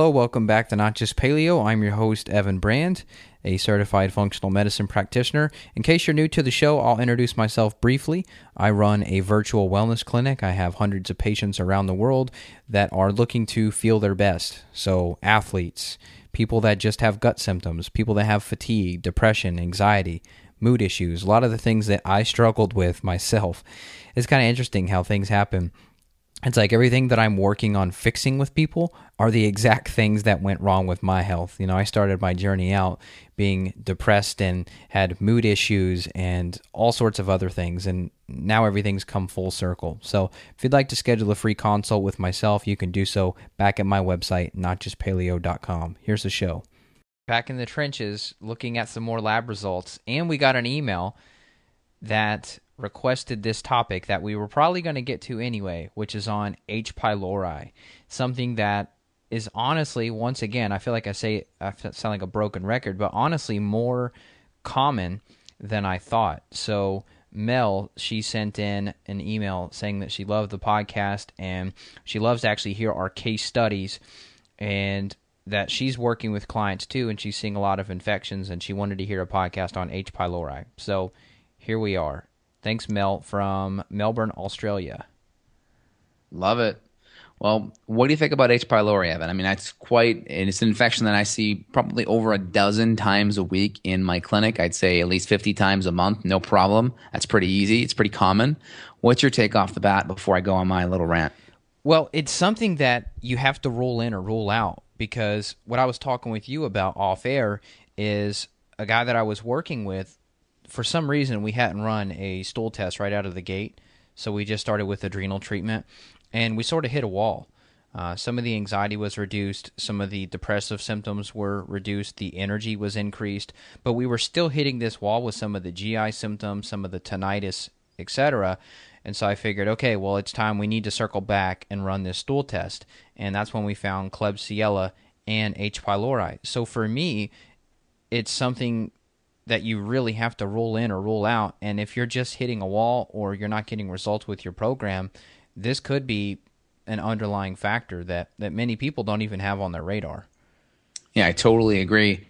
Hello, welcome back to Not Just Paleo. I'm your host, Evan Brand, a certified functional medicine practitioner. In case you're new to the show, I'll introduce myself briefly. I run a virtual wellness clinic. I have hundreds of patients around the world that are looking to feel their best. So, athletes, people that just have gut symptoms, people that have fatigue, depression, anxiety, mood issues, a lot of the things that I struggled with myself. It's kind of interesting how things happen it's like everything that I'm working on fixing with people are the exact things that went wrong with my health. You know, I started my journey out being depressed and had mood issues and all sorts of other things. And now everything's come full circle. So if you'd like to schedule a free consult with myself, you can do so back at my website, notjustpaleo.com. Here's the show. Back in the trenches, looking at some more lab results. And we got an email that requested this topic that we were probably going to get to anyway, which is on H. pylori, something that is honestly, once again, I feel like I say I sound like a broken record, but honestly more common than I thought. So Mel, she sent in an email saying that she loved the podcast and she loves to actually hear our case studies and that she's working with clients too and she's seeing a lot of infections and she wanted to hear a podcast on H. pylori. So here we are. Thanks, Mel, from Melbourne, Australia. Love it. Well, what do you think about H. pylori, Evan? I mean, that's quite, and it's an infection that I see probably over a dozen times a week in my clinic. I'd say at least 50 times a month, no problem. That's pretty easy. It's pretty common. What's your take off the bat before I go on my little rant? Well, it's something that you have to rule in or rule out because what I was talking with you about off air is a guy that I was working with for some reason we hadn't run a stool test right out of the gate, so we just started with adrenal treatment, and we sort of hit a wall. Uh, some of the anxiety was reduced, some of the depressive symptoms were reduced, the energy was increased, but we were still hitting this wall with some of the GI symptoms, some of the tinnitus, etc. And so I figured, okay, well, it's time we need to circle back and run this stool test. And that's when we found Klebsiella and H. pylori. So for me, it's something that you really have to roll in or roll out. And if you're just hitting a wall or you're not getting results with your program, this could be an underlying factor that, that many people don't even have on their radar. Yeah, I totally agree.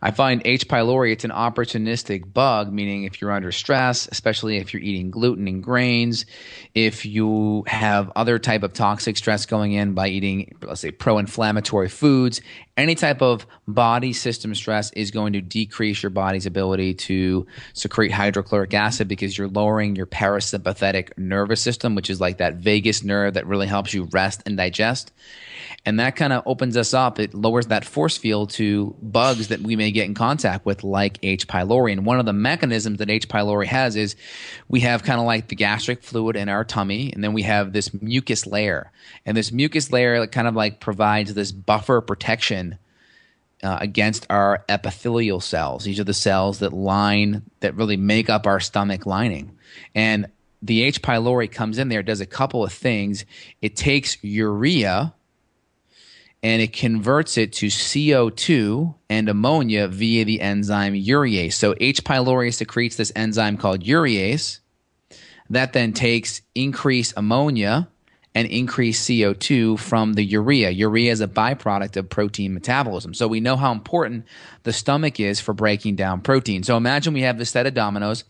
I find H. pylori, it's an opportunistic bug, meaning if you're under stress, especially if you're eating gluten and grains, if you have other type of toxic stress going in by eating, let's say, pro-inflammatory foods, any type of body system stress is going to decrease your body's ability to secrete hydrochloric acid because you're lowering your parasympathetic nervous system, which is like that vagus nerve that really helps you rest and digest. And that kind of opens us up. It lowers that force field to bugs that we may get in contact with, like H. pylori. And one of the mechanisms that H. pylori has is we have kind of like the gastric fluid in our tummy, and then we have this mucus layer. And this mucus layer kind of like provides this buffer protection uh, against our epithelial cells. These are the cells that line, that really make up our stomach lining. And the H. pylori comes in there, does a couple of things. It takes urea, and it converts it to CO2 and ammonia via the enzyme urease. So H. pylori secretes this enzyme called urease that then takes increased ammonia and increase CO2 from the urea. Urea is a byproduct of protein metabolism. So we know how important the stomach is for breaking down protein. So imagine we have this set of dominoes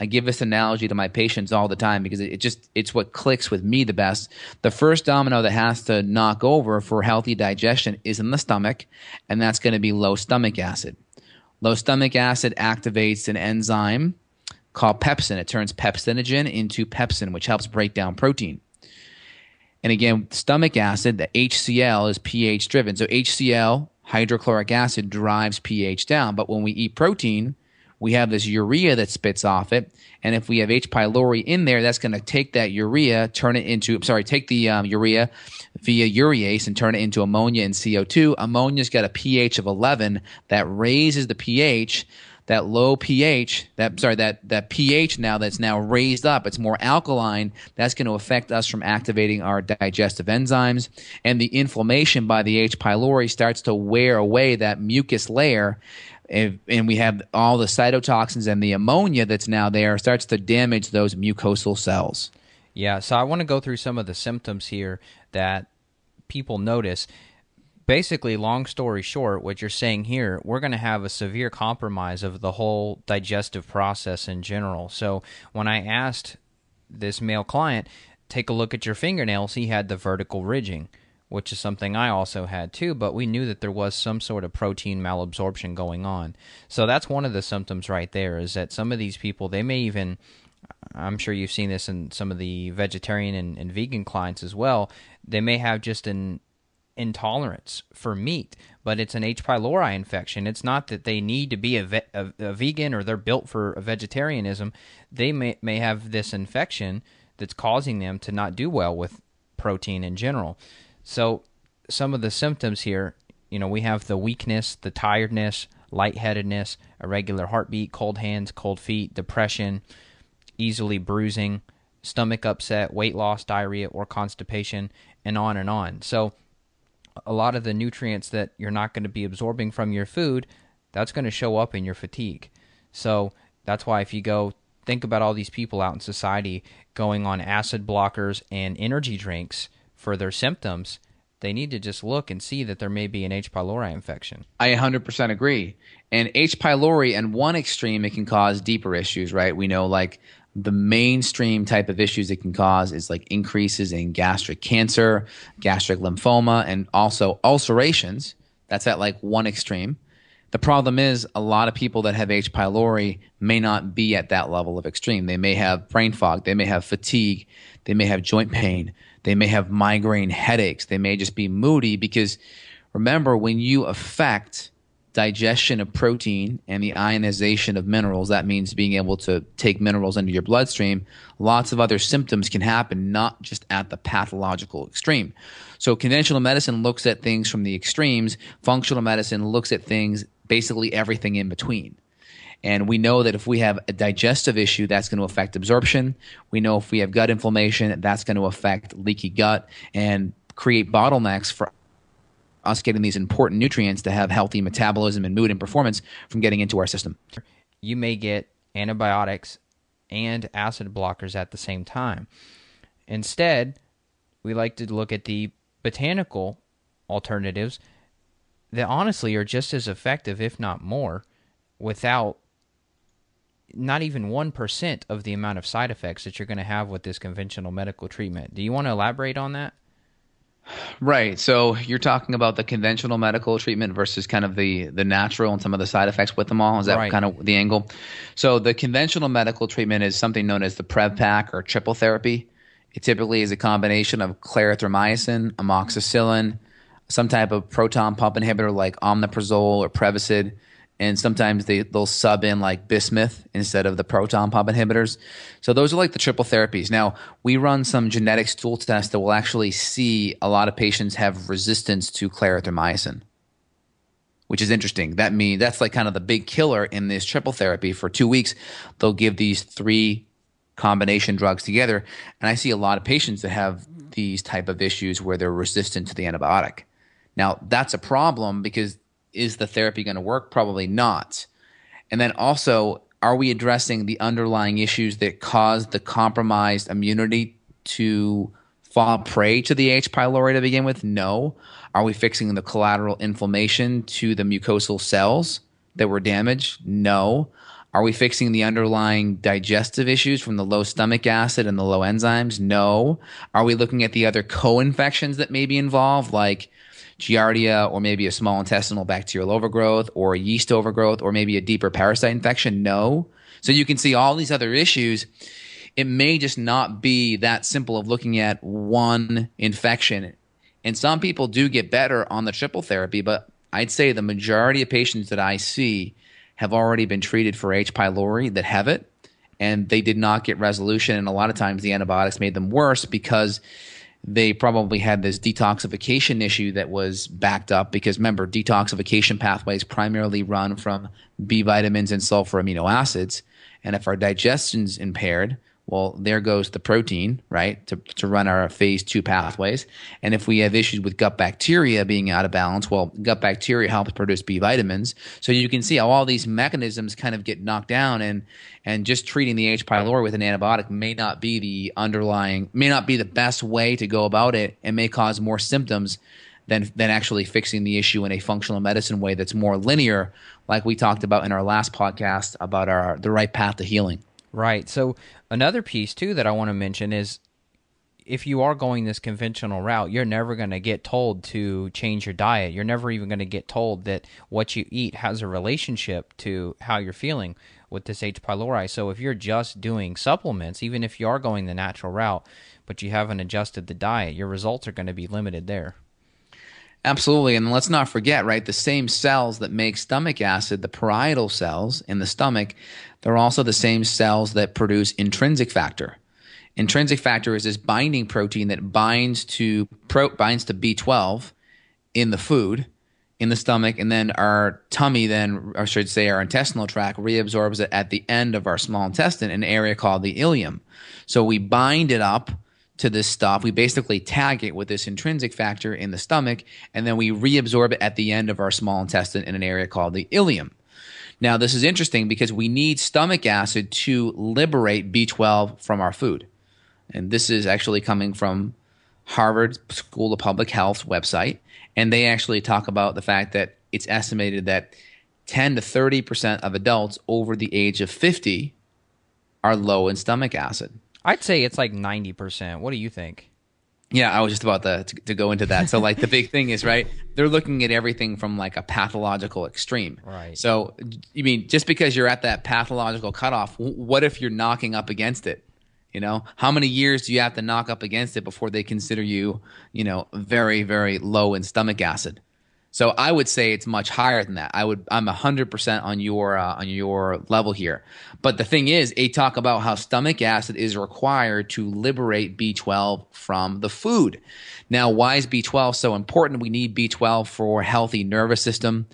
I give this analogy to my patients all the time because it, just it's what clicks with me the best. The first domino that has to knock over for healthy digestion is in the stomach, and that's going to be low stomach acid. Low stomach acid activates an enzyme called pepsin. It turns pepsinogen into pepsin, which helps break down protein. And again, stomach acid, the HCl is pH driven. So HCl, hydrochloric acid, drives pH down. But when we eat protein, we have this urea that spits off it. And if we have H. pylori in there, that's going to take that urea, turn it into, sorry, take the um, urea via urease and turn it into ammonia and CO2. Ammonia's got a pH of 11 that raises the pH. That low pH, that sorry, that that pH now that's now raised up, it's more alkaline. That's going to affect us from activating our digestive enzymes, and the inflammation by the H. pylori starts to wear away that mucus layer if, and we have all the cytotoxins and the ammonia that's now there starts to damage those mucosal cells. Yeah, so I want to go through some of the symptoms here that people notice. Basically, long story short, what you're saying here, we're going to have a severe compromise of the whole digestive process in general. So when I asked this male client, take a look at your fingernails, he had the vertical ridging, which is something I also had too, but we knew that there was some sort of protein malabsorption going on. So that's one of the symptoms right there is that some of these people, they may even I'm sure you've seen this in some of the vegetarian and, and vegan clients as well. They may have just an intolerance for meat, but it's an H. pylori infection. It's not that they need to be a, ve- a, a, vegan or they're built for vegetarianism. They may, may have this infection that's causing them to not do well with protein in general. So, some of the symptoms here, you know, we have the weakness, the tiredness, lightheadedness, irregular heartbeat, cold hands, cold feet, depression, easily bruising, stomach upset, weight loss, diarrhea, or constipation, and on and on. So, a lot of the nutrients that you're not going to be absorbing from your food, that's going to show up in your fatigue. So, that's why if you go think about all these people out in society going on acid blockers and energy drinks for their symptoms, they need to just look and see that there may be an H. pylori infection. I 100% agree. And H. pylori, and one extreme, it can cause deeper issues, right? We know like the mainstream type of issues it can cause is like increases in gastric cancer, gastric lymphoma, and also ulcerations. That's at like one extreme. The problem is a lot of people that have H. pylori may not be at that level of extreme. They may have brain fog, they may have fatigue, they may have joint pain, they may have migraine headaches, they may just be moody because remember when you affect digestion of protein and the ionization of minerals, that means being able to take minerals into your bloodstream, lots of other symptoms can happen, not just at the pathological extreme. So, conventional medicine looks at things from the extremes, functional medicine looks at things, basically everything in between. And we know that if we have a digestive issue, that's going to affect absorption. We know if we have gut inflammation, that's going to affect leaky gut and create bottlenecks for us getting these important nutrients to have healthy metabolism and mood and performance from getting into our system. You may get antibiotics and acid blockers at the same time. Instead, we like to look at the botanical alternatives that honestly are just as effective, if not more, without not even 1% of the amount of side effects that you're going to have with this conventional medical treatment. Do you want to elaborate on that? Right. So you're talking about the conventional medical treatment versus kind of the the natural and some of the side effects with them all. Is that right. kind of the angle? So the conventional medical treatment is something known as the PrevPAC or triple therapy. It typically is a combination of clarithromycin, amoxicillin, some type of proton pump inhibitor like omeprazole or Prevacid, and sometimes they they'll sub in like bismuth instead of the proton pump inhibitors. So those are like the triple therapies. Now we run some genetic stool tests that will actually see a lot of patients have resistance to clarithromycin, which is interesting. That means that's like kind of the big killer in this triple therapy. For two weeks, they'll give these three combination drugs together, and I see a lot of patients that have these type of issues where they're resistant to the antibiotic. Now that's a problem because is the therapy going to work? Probably not. And then also, are we addressing the underlying issues that cause the compromised immunity to fall prey to the H. pylori to begin with? No. Are we fixing the collateral inflammation to the mucosal cells that were damaged? No. Are we fixing the underlying digestive issues from the low stomach acid and the low enzymes? No. Are we looking at the other co infections that may be involved, like giardia or maybe a small intestinal bacterial overgrowth or yeast overgrowth or maybe a deeper parasite infection? No. So you can see all these other issues. It may just not be that simple of looking at one infection. And some people do get better on the triple therapy, but I'd say the majority of patients that I see have already been treated for H. pylori that have it, and they did not get resolution. And a lot of times the antibiotics made them worse because they probably had this detoxification issue that was backed up because remember detoxification pathways primarily run from b vitamins and sulfur amino acids. And if our digestion's impaired well, there goes the protein, right, to, to run our phase two pathways. And if we have issues with gut bacteria being out of balance, well, gut bacteria helps produce B vitamins. So you can see how all these mechanisms kind of get knocked down, and and just treating the H. pylori with an antibiotic may not be the underlying, may not be the best way to go about it, and may cause more symptoms than than actually fixing the issue in a functional medicine way that's more linear, like we talked about in our last podcast about our the right path to healing. Right. So another piece too that I want to mention is if you are going this conventional route, you're never going to get told to change your diet. You're never even going to get told that what you eat has a relationship to how you're feeling with this H. pylori. So if you're just doing supplements, even if you are going the natural route, but you haven't adjusted the diet, your results are going to be limited there. Absolutely. And let's not forget, right, the same cells that make stomach acid, the parietal cells in the stomach, they're also the same cells that produce intrinsic factor. Intrinsic factor is this binding protein that binds to pro, binds to B12 in the food in the stomach, and then our tummy then, or should say our intestinal tract, reabsorbs it at the end of our small intestine, an area called the ileum. So we bind it up to this stuff. We basically tag it with this intrinsic factor in the stomach, and then we reabsorb it at the end of our small intestine in an area called the ileum. Now, this is interesting because we need stomach acid to liberate B12 from our food. And this is actually coming from Harvard School of Public Health's website. And they actually talk about the fact that it's estimated that 10 to 30% of adults over the age of 50 are low in stomach acid. I'd say it's like 90%. What do you think? Yeah, I was just about to, to, to go into that. So, like, the big thing is, right, they're looking at everything from like a pathological extreme. Right. So, you mean just because you're at that pathological cutoff, what if you're knocking up against it? You know, how many years do you have to knock up against it before they consider you, you know, very, very low in stomach acid? So I would say it's much higher than that. I would I'm 100% on your uh, on your level here. But the thing is, they talk about how stomach acid is required to liberate B12 from the food. Now, why is B12 so important? We need B12 for healthy nervous system.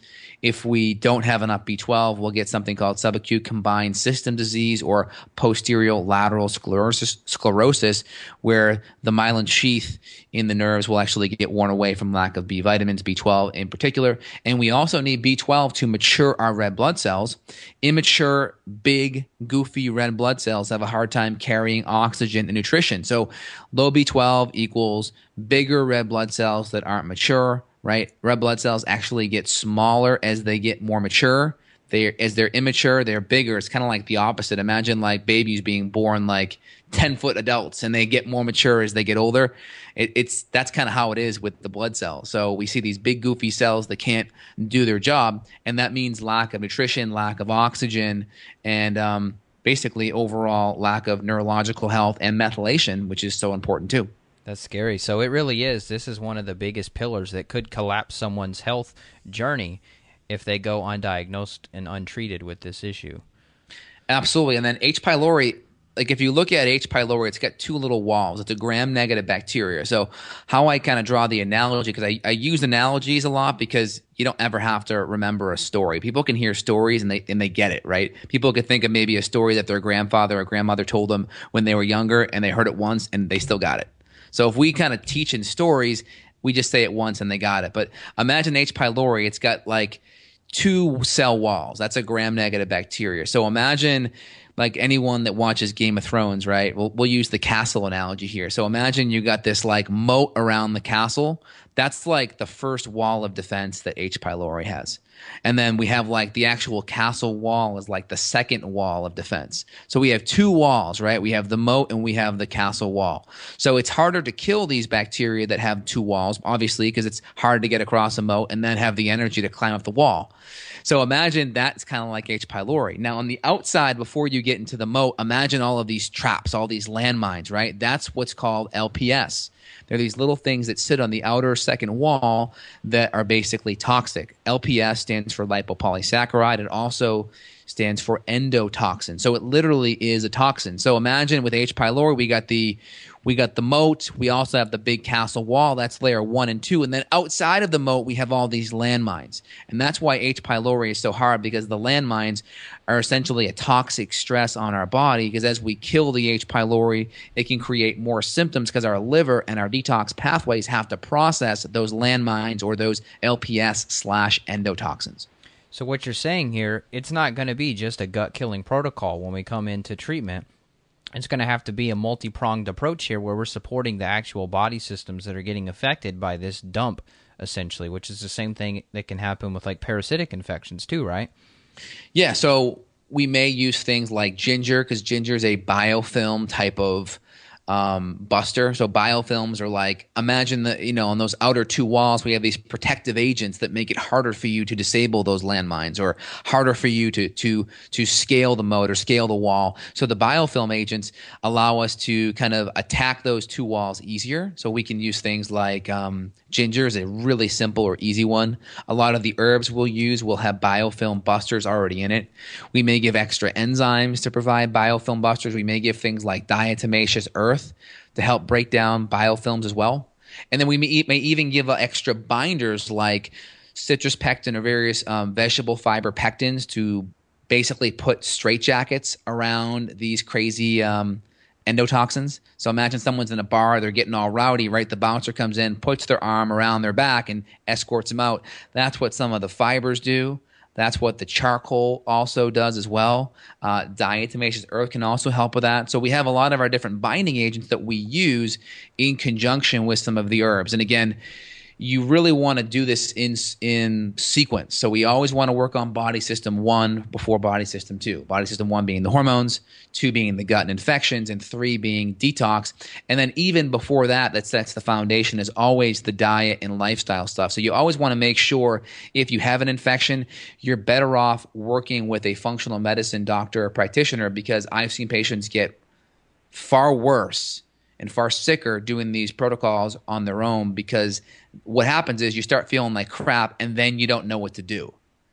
If we don't have enough B12, we'll get something called subacute combined system disease or posterior lateral sclerosis, sclerosis, where the myelin sheath in the nerves will actually get worn away from lack of B vitamins, B12 in particular. And we also need B12 to mature our red blood cells. Immature, big, goofy red blood cells have a hard time carrying oxygen and nutrition. So low B12 equals bigger red blood cells that aren't mature right? Red blood cells actually get smaller as they get more mature. They as they're immature, they're bigger. It's kind of like the opposite. Imagine like babies being born like ten foot adults, and they get more mature as they get older. It, it's that's kind of how it is with the blood cells. So we see these big goofy cells that can't do their job, and that means lack of nutrition, lack of oxygen, and um, basically overall lack of neurological health and methylation, which is so important too. That's scary. So it really is. This is one of the biggest pillars that could collapse someone's health journey if they go undiagnosed and untreated with this issue. Absolutely. And then H. pylori, like if you look at H. pylori, it's got two little walls. It's a gram negative bacteria. So how I kind of draw the analogy, because I, I use analogies a lot because you don't ever have to remember a story. People can hear stories and they and they get it, right? People could think of maybe a story that their grandfather or grandmother told them when they were younger and they heard it once and they still got it. So if we kind of teach in stories, we just say it once and they got it. But imagine H. pylori, it's got like two cell walls. That's a gram negative bacteria. So imagine like anyone that watches Game of Thrones, right? We'll, we'll use the castle analogy here. So imagine you got this like moat around the castle. That's like the first wall of defense that H. pylori has. And then we have like the actual castle wall is like the second wall of defense. So we have two walls, right? We have the moat and we have the castle wall. So it's harder to kill these bacteria that have two walls, obviously, because it's hard to get across a moat and then have the energy to climb up the wall. So imagine that's kind of like H. pylori. Now, on the outside, before you get into the moat, imagine all of these traps, all these landmines, right? That's what's called LPS. They're these little things that sit on the outer second wall that are basically toxic. LPS stands for lipopolysaccharide. It also stands for endotoxin. So it literally is a toxin. So imagine with H. pylori, we got the we got the moat. We also have the big castle wall. That's layer one and two. And then outside of the moat, we have all these landmines. And that's why H. pylori is so hard because the landmines are essentially a toxic stress on our body. Because as we kill the H. pylori, it can create more symptoms because our liver and our detox pathways have to process those landmines or those LPS slash endotoxins. So what you're saying here, it's not going to be just a gut killing protocol when we come into treatment it's going to have to be a multi pronged approach here where we're supporting the actual body systems that are getting affected by this dump essentially, which is the same thing that can happen with like parasitic infections too, right? Yeah. So we may use things like ginger because ginger is a biofilm type of um, buster. So biofilms are like imagine that you know on those outer two walls we have these protective agents that make it harder for you to disable those landmines or harder for you to to to scale the moat or scale the wall. So the biofilm agents allow us to kind of attack those two walls easier. So we can use things like um, ginger is a really simple or easy one. A lot of the herbs we'll use will have biofilm busters already in it. We may give extra enzymes to provide biofilm busters. We may give things like diatomaceous earth to help break down biofilms as well. And then we may, may even give uh, extra binders like citrus pectin or various um, vegetable fiber pectins to basically put straitjackets around these crazy um, endotoxins. So imagine someone's in a bar, they're getting all rowdy, right? The bouncer comes in, puts their arm around their back, and escorts them out. That's what some of the fibers do. That's what the charcoal also does as well. Uh, diatomaceous earth can also help with that. So we have a lot of our different binding agents that we use in conjunction with some of the herbs. And again, you really want to do this in in sequence. So we always want to work on body system one before body system two. Body system one being the hormones, two being the gut and infections, and three being detox. And then even before that, that sets the foundation is always the diet and lifestyle stuff. So you always want to make sure if you have an infection, you're better off working with a functional medicine doctor or practitioner because I've seen patients get far worse and far sicker doing these protocols on their own because what happens is you start feeling like crap and then you don't know what to do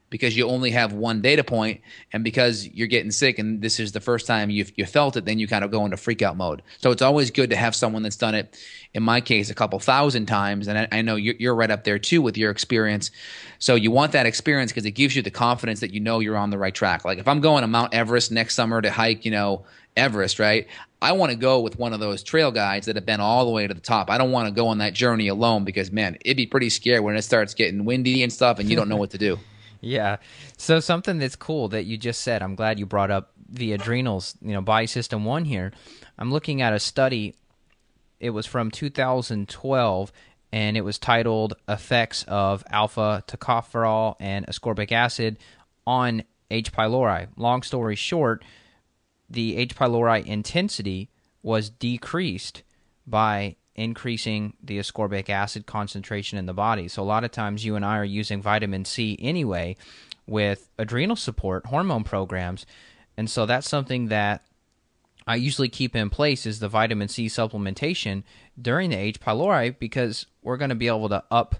because you only have one data point and because you're getting sick and this is the first time you've you felt it then you kind of go into freak out mode. So it's always good to have someone that's done it in my case a couple thousand times. And i, I know you're, you're, right up there too with your experience. So you want that experience because it gives you the confidence that you know you're on the right track. Like if i'm going to mount everest next summer to hike you know Everest, right? I want to go with one of those trail guides that have been all the way to the top. I don't want to go on that journey alone because, man, it'd be pretty scary when it starts getting windy and stuff and you don't know what to do. yeah. So, something that's cool that you just said, I'm glad you brought up the adrenals, you know, body system one here. I'm looking at a study, it was from 2012, and it was titled Effects of Alpha Tocopherol and Ascorbic Acid on H. pylori. Long story short, the H. pylori intensity was decreased by increasing the ascorbic acid concentration in the body. So a lot of times you and I are using vitamin C anyway with adrenal support hormone programs. And so that's something that I usually keep in place is the vitamin C supplementation during the H. pylori because we're going to be able to up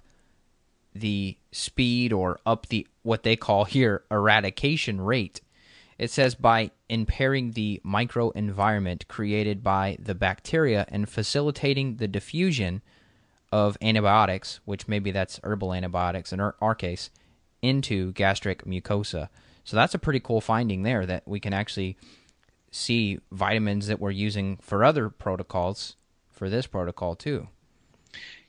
the speed or up the what they call here eradication rate it says by impairing the microenvironment created by the bacteria and facilitating the diffusion of antibiotics, which maybe that's herbal antibiotics in our, case, into gastric mucosa. So that's a pretty cool finding there that we can actually see vitamins that we're using for other protocols for this protocol too.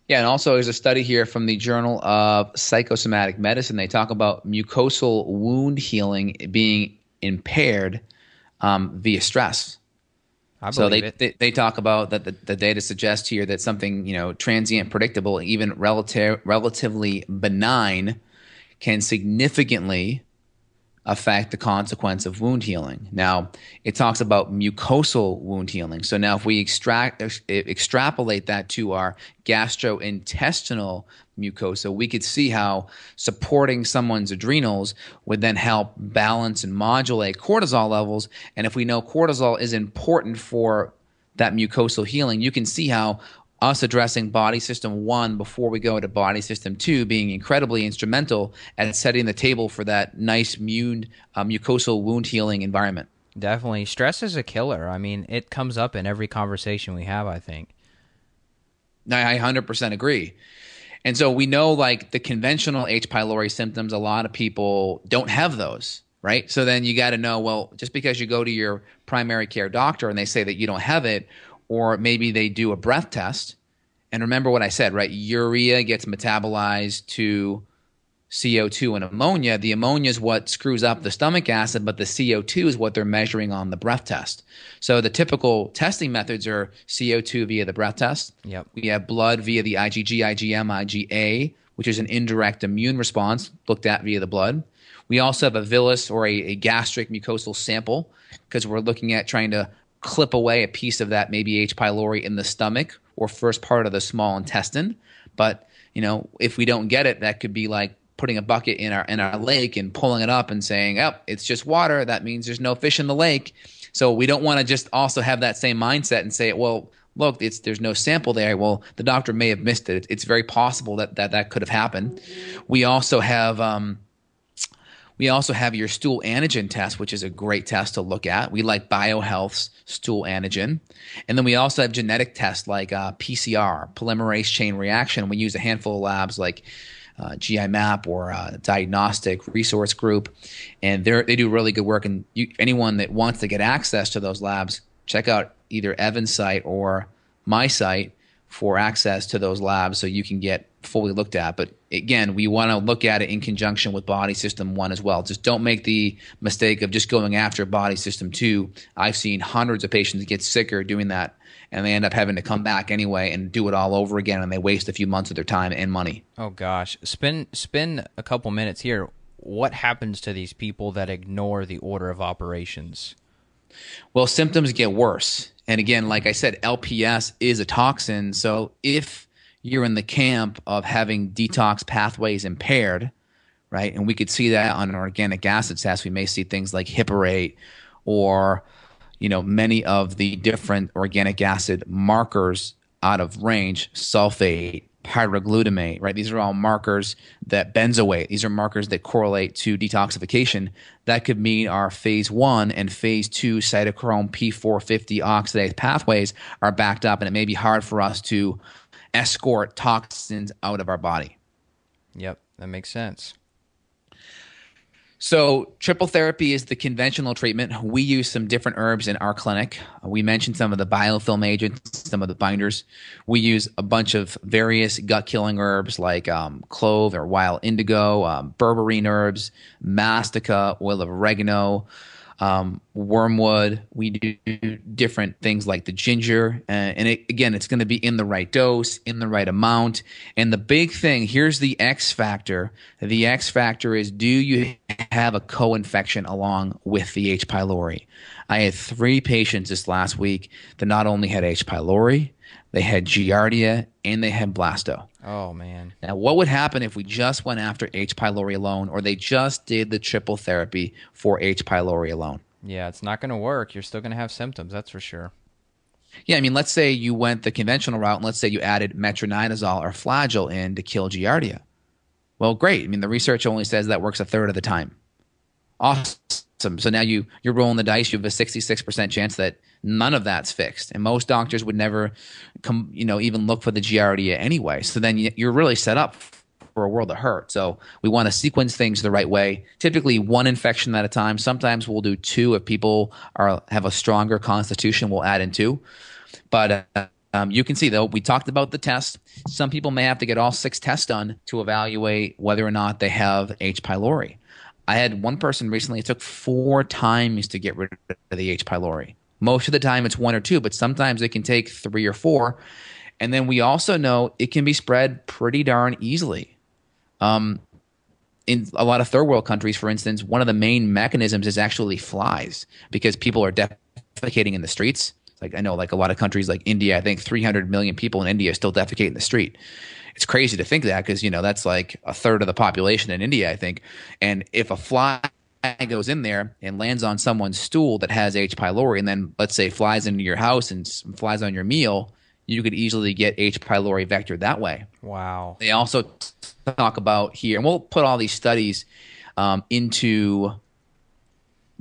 Yeah, and also there's a study here from the Journal of Psychosomatic Medicine. They talk about mucosal wound healing being impaired um, via stress. so they, they, they talk about that the, the data suggests here that something you know transient, predictable, even relative relatively benign, can significantly affect the consequence of wound healing. Now, it talks about mucosal wound healing. So now if we extract extrapolate that to our gastrointestinal mucosa, we could see how supporting someone's adrenals would then help balance and modulate cortisol levels. And if we know cortisol is important for that mucosal healing, you can see how us addressing body system one before we go to body system two being incredibly instrumental at setting the table for that nice immune, uh, mucosal wound healing environment. Definitely. Stress is a killer. I mean, it comes up in every conversation we have, I think. I 100% agree. And so we know like the conventional H. pylori symptoms, a lot of people don't have those, right? So then you got to know, well, just because you go to your primary care doctor and they say that you don't have it, or maybe they do a breath test. And remember what I said, right? Urea gets metabolized to CO2 and ammonia. The ammonia is what screws up the stomach acid, but the CO2 is what they're measuring on the breath test. So the typical testing methods are CO2 via the breath test. Yep. We have blood via the IgG, IgM, IgA, which is an indirect immune response looked at via the blood. We also have a villus or a, a gastric mucosal sample because we're looking at trying to clip away a piece of that maybe H. pylori in the stomach or first part of the small intestine. But you know, if we don't get it, that could be like putting a bucket in our in our lake and pulling it up and saying, "Oh, it's just water." That means there's no fish in the lake. So we don't want to just also have that same mindset and say, "Well, look, it's there's no sample there." Well, the doctor may have missed it. It's very possible that that, that could have happened. We also have um, we also have your stool antigen test, which is a great test to look at. We like BioHealth's stool antigen. And then we also have genetic tests like uh, PCR, polymerase chain reaction. We use a handful of labs like uh, GI Map or uh, Diagnostic Resource Group, and they do really good work. And you, anyone that wants to get access to those labs, check out either Evan's site or my site for access to those labs so you can get fully looked at. But again, we want to look at it in conjunction with body system one as well. Just don't make the mistake of just going after body system two. I've seen hundreds of patients get sicker doing that and they end up having to come back anyway and do it all over again and they waste a few months of their time and money. Oh gosh. Spend spend a couple minutes here. What happens to these people that ignore the order of operations? Well, symptoms get worse. And again, like I said, LPS is a toxin. So if you're in the camp of having detox pathways impaired, right? And we could see that on an organic acid test. We may see things like hippurate or, you know, many of the different organic acid markers out of range, sulfate, pyroglutamate, right? These are all markers that benzoate. These are markers that correlate to detoxification. That could mean our phase one and phase two cytochrome P450 oxidase pathways are backed up, and it may be hard for us to escort toxins out of our body. Yep, that makes sense. So, triple therapy is the conventional treatment. We use some different herbs in our clinic. We mentioned some of the biofilm agents, some of the binders. We use a bunch of various gut killing herbs like um, clove or wild indigo, um, berberine herbs, mastica, oil of oregano, um, wormwood. We do different things like the ginger, uh, and it, again, it's going to be in the right dose, in the right amount. And the big thing here's the X factor. The X factor is: Do you have a co-infection along with the H. pylori? I had three patients this last week that not only had H. pylori, they had Giardia, and they had Blasto. Oh man! Now, what would happen if we just went after H. pylori alone, or they just did the triple therapy for H. pylori alone? Yeah, it's not going to work. You're still going to have symptoms, that's for sure. Yeah, I mean, let's say you went the conventional route, and let's say you added metronidazole or flagyl in to kill Giardia. Well, great. I mean, the research only says that works a third of the time. Awesome. So now you you're rolling the dice. You have a 66% chance that none of that's fixed, and most doctors would never come, you know, even look for the Giardia anyway. So then you're really set up for a world of hurt. So we want to sequence things the right way. Typically, one infection at a time. Sometimes we'll do two if people are have a stronger constitution. We'll add in two, but. Um, you can see though we talked about the test. Some people may have to get all six tests done to evaluate whether or not they have H. pylori. I had one person recently, it took four times to get rid of the H. pylori. Most of the time it's one or two, but sometimes it can take three or four. And then we also know it can be spread pretty darn easily. Um, in a lot of third world countries, for instance, one of the main mechanisms is actually flies because people are defecating in the streets. Like I know, like a lot of countries, like India, I think 300 million people in India still defecate in the street it's crazy to think that because you know that's like a third of the population in India, I think. And if a fly goes in there and lands on someone's stool that has H. pylori, and then let's say flies into your house and flies on your meal, you could easily get H. pylori vector that way. Wow. They also talk about here, and we'll put all these studies um, into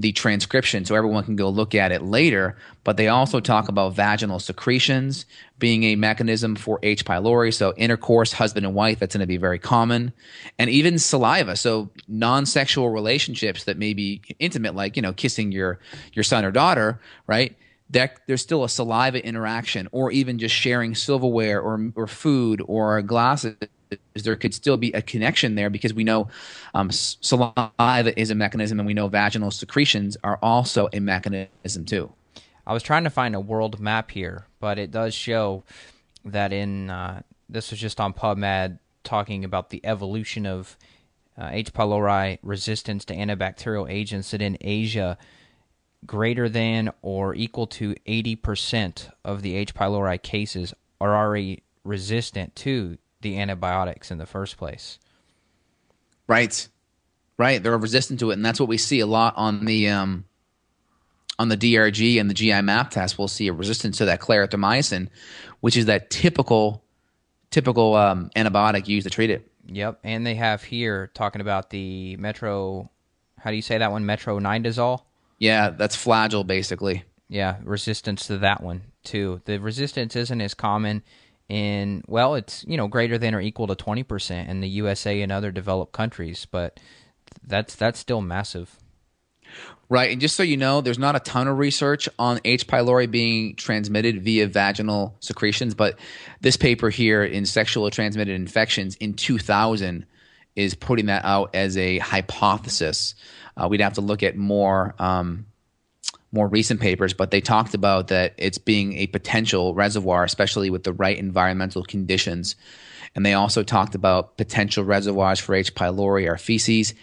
the transcription so everyone can go look at it later. But they also talk about vaginal secretions being a mechanism for H. pylori. So intercourse, husband and wife, that's going to be very common. And even saliva. So non-sexual relationships that may be intimate, like, you know, kissing your, your son or daughter, right? That there's still a saliva interaction or even just sharing silverware or, or food or glasses there could still be a connection there because we know um, saliva is a mechanism and we know vaginal secretions are also a mechanism too. I was trying to find a world map here, but it does show that in uh, this was just on PubMed talking about the evolution of uh, H. pylori resistance to antibacterial agents that in Asia, greater than or equal to 80% of the H. pylori cases are already resistant to the antibiotics in the first place. Right. Right. They're resistant to it. And that's what we see a lot on the um, on the DRG and the GI map test. We'll see a resistance to that clarithromycin, which is that typical typical um, antibiotic used to treat it. Yep. And they have here talking about the Metro how do you say that one? Metro Nidazole? Yeah, that's Flagyl basically. Yeah, resistance to that one too. The resistance isn't as common in well, it's you know greater than or equal to twenty percent in the USA and other developed countries, but that's that's still massive. Right, and just so you know, there's not a ton of research on H. pylori being transmitted via vaginal secretions, but this paper here in Sexually Transmitted Infections in 2000 is putting that out as a hypothesis. Uh, we'd have to look at more um, more recent papers, but they talked about that it's being a potential reservoir, especially with the right environmental conditions. And they also talked about potential reservoirs for H. pylori are feces,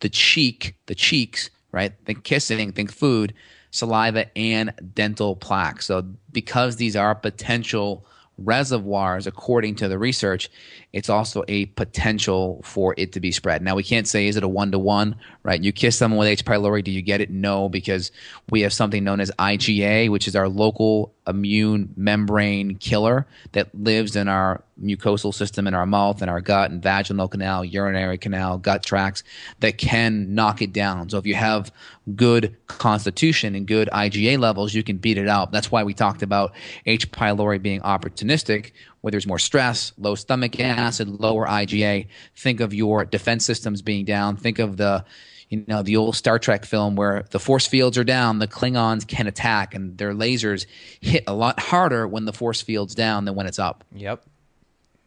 the cheek, the cheeks, right? Think kissing, think food, saliva, and dental plaque. So because these are potential reservoirs, according to the research, it's also a potential for it to be spread. Now, we can't say, is it a one to one, right? You kiss someone with H. pylori, do you get it? No, because we have something known as IgA, which is our local immune membrane killer that lives in our mucosal system in our mouth in our gut and vaginal canal, urinary canal, gut tracts that can knock it down. So if you have good constitution and good IgA levels, you can beat it out. That's why we talked about H. pylori being opportunistic where there's more stress, low stomach acid, lower IgA. Think of your defense systems being down. Think of the you know the old Star Trek film where the force fields are down, the Klingons can attack, and their lasers hit a lot harder when the force field's down than when it's up. Yep,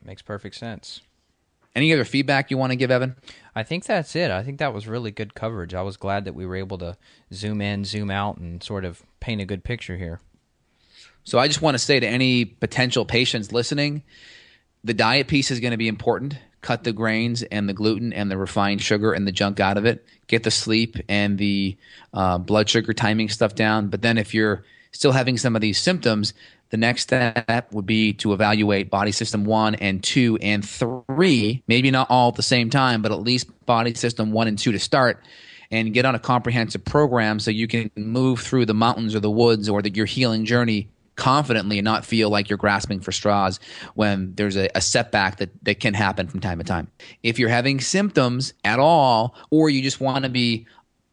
makes perfect sense. Any other feedback you want to give, Evan? I think that's it. I think that was really good coverage. I was glad that we were able to zoom in, zoom out, and sort of paint a good picture here. So I just want to say to any potential patients listening, the diet piece is going to be important. Cut the grains and the gluten and the refined sugar and the junk out of it. Get the sleep and the uh, blood sugar timing stuff down. But then if you're still having some of these symptoms, the next step would be to evaluate body system one and two and three, maybe not all at the same time, but at least body system one and two to start and get on a comprehensive program so you can move through the mountains or the woods or the, your healing journey confidently and not feel like you're grasping for straws when there's a, a, setback that, that can happen from time to time. If you're having symptoms at all, or you just want to be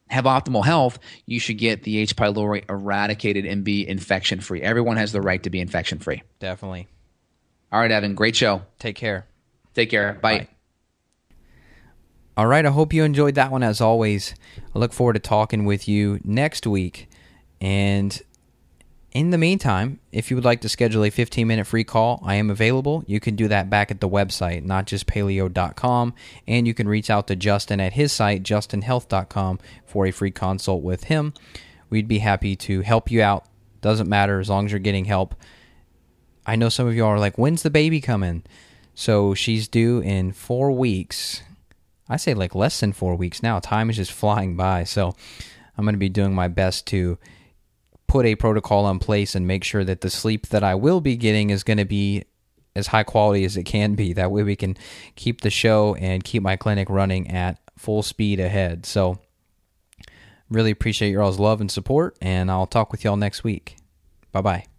have optimal health, you should get the H. pylori eradicated and be infection free. Everyone has the right to be infection free. Definitely. All right, Evan. Great show. Take care. Take care. Bye. Bye. All right. I hope you enjoyed that one as always. I look forward to talking with you next week. And in the meantime, if you would like to schedule a 15 minute free call, I am available. You can do that back at the website, notjustpaleo.com, and you can reach out to Justin at his site, justinhealth.com, for a free consult with him. We'd be happy to help you out. Doesn't matter as long as you're getting help. I know some of you are like, when's the baby coming? So she's due in four weeks. I say like less than four weeks now. Time is just flying by. So I'm going to be doing my best to put a protocol in place and make sure that the sleep that I will be getting is going to be as high quality as it can be. That way we can keep the show and keep my clinic running at full speed ahead. So, really appreciate your all's love and support, and I'll talk with y'all next week. Bye bye.